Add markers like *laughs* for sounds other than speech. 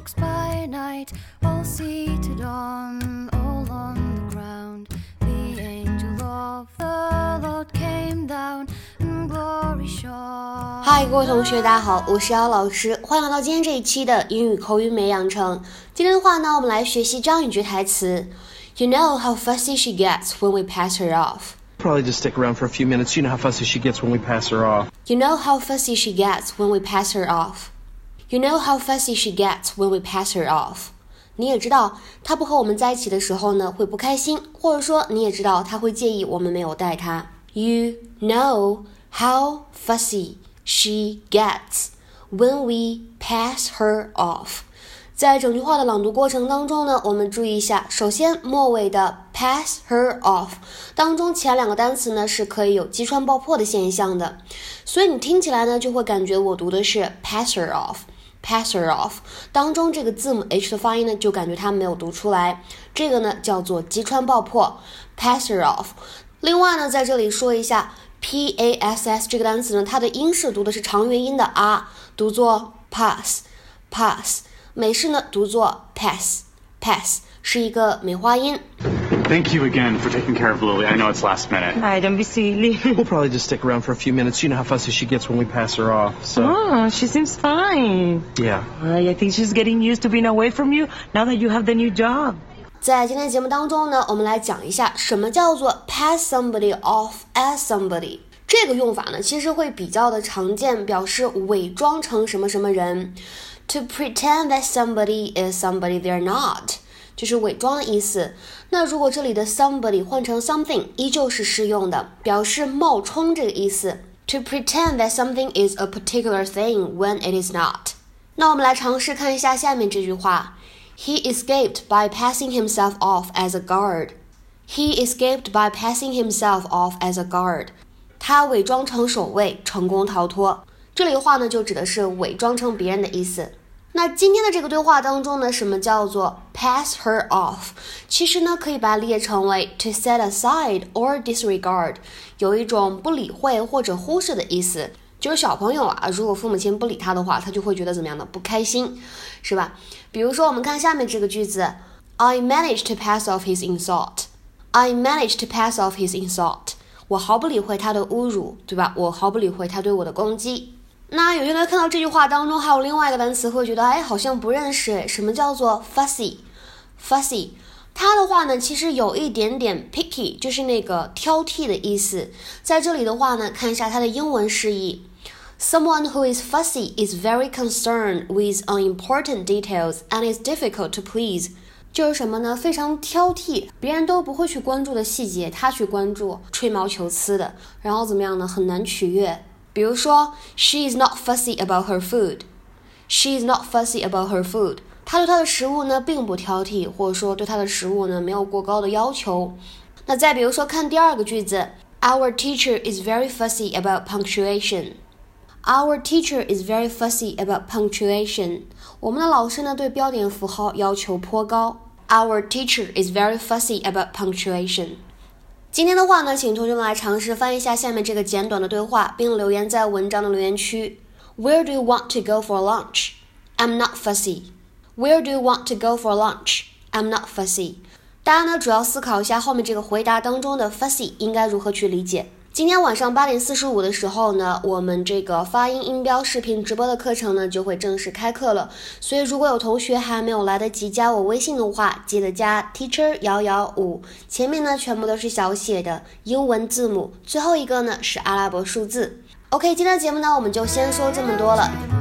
walks by night, all seated on, all on the ground. The angel of the Lord came down, and glory shone. 嗨，各位同学，大家好，我是姚老师，欢迎来到今天这一期的英语口语美养成。今天的话呢，我们来学习这样一句台词：You know how fussy she gets when we pass her off. Probably just stick around for a few minutes. You know how fussy she gets when we pass her off. You know how fussy she gets when we pass her off. You know how fussy she gets when we pass her off. 你也知道，她不和我们在一起的时候呢，会不开心，或者说你也知道她会介意我们没有带她。You know how fussy she gets when we pass her off. 在整句话的朗读过程当中呢，我们注意一下，首先末尾的 pass her off 当中前两个单词呢是可以有击穿爆破的现象的，所以你听起来呢就会感觉我读的是 pass her off。Passer off 当中这个字母 h 的发音呢，就感觉它没有读出来，这个呢叫做击穿爆破 Passer off。另外呢，在这里说一下 p a s s 这个单词呢，它的英式读的是长元音的 r，读作 pass pass。美式呢读作 pass pass，是一个梅花音。Thank you again for taking care of Lily. I know it's last minute. Hi, don't be silly. *laughs* We'll probably just stick around for a few minutes. You know how fussy she gets when we pass her off. So, oh, she seems fine. yeah. I I think she's getting used to being away from you now that you have the new job. 在今天节目当中呢，我们来讲一下什么叫做 pass somebody off as somebody。这个用法呢，其实会比较的常见，表示伪装成什么什么人。To pretend that somebody is somebody they're not， 就是伪装的意思。那如果这里的 somebody 换成 something，依旧是适用的，表示冒充这个意思。To pretend that something is a particular thing when it is not。那我们来尝试看一下下面这句话。He escaped by passing himself off as a guard. He escaped by passing himself off as a guard. 他伪装成守卫，成功逃脱。这里的话呢，就指的是伪装成别人的意思。那今天的这个对话当中呢，什么叫做 pass her off？其实呢，可以把它列成为 to set aside or disregard，有一种不理会或者忽视的意思。就是小朋友啊，如果父母亲不理他的话，他就会觉得怎么样的不开心，是吧？比如说，我们看下面这个句子：I managed to pass off his insult. I managed to pass off his insult. 我毫不理会他的侮辱，对吧？我毫不理会他对我的攻击。那有些人看到这句话当中还有另外一个单词，会觉得哎，好像不认识。什么叫做 fussy？fussy，它的话呢，其实有一点点 picky，就是那个挑剔的意思。在这里的话呢，看一下它的英文释义。Someone who is fussy is very concerned with unimportant details and is difficult to please. 就是什么呢？非常挑剔，别人都不会去关注的细节，他去关注，吹毛求疵的，然后怎么样呢？很难取悦。比如说，She is not fussy about her food. She is not fussy about her food. 她对她的食物呢并不挑剔，或者说对她的食物呢没有过高的要求。那再比如说，看第二个句子，Our teacher is very fussy about punctuation. Our teacher is very fussy about punctuation. 我们的老师呢对标点符号要求颇高。Our teacher is very fussy about punctuation. 今天的话呢，请同学们来尝试翻译一下下面这个简短的对话，并留言在文章的留言区。Where do you want to go for lunch? I'm not fussy. Where do you want to go for lunch? I'm not fussy. 大家呢主要思考一下后面这个回答当中的 fussy 应该如何去理解。今天晚上八点四十五的时候呢，我们这个发音音标视频直播的课程呢就会正式开课了。所以如果有同学还没有来得及加我微信的话，记得加 teacher 幺幺五，前面呢全部都是小写的英文字母，最后一个呢是阿拉伯数字。OK，今天的节目呢我们就先说这么多了。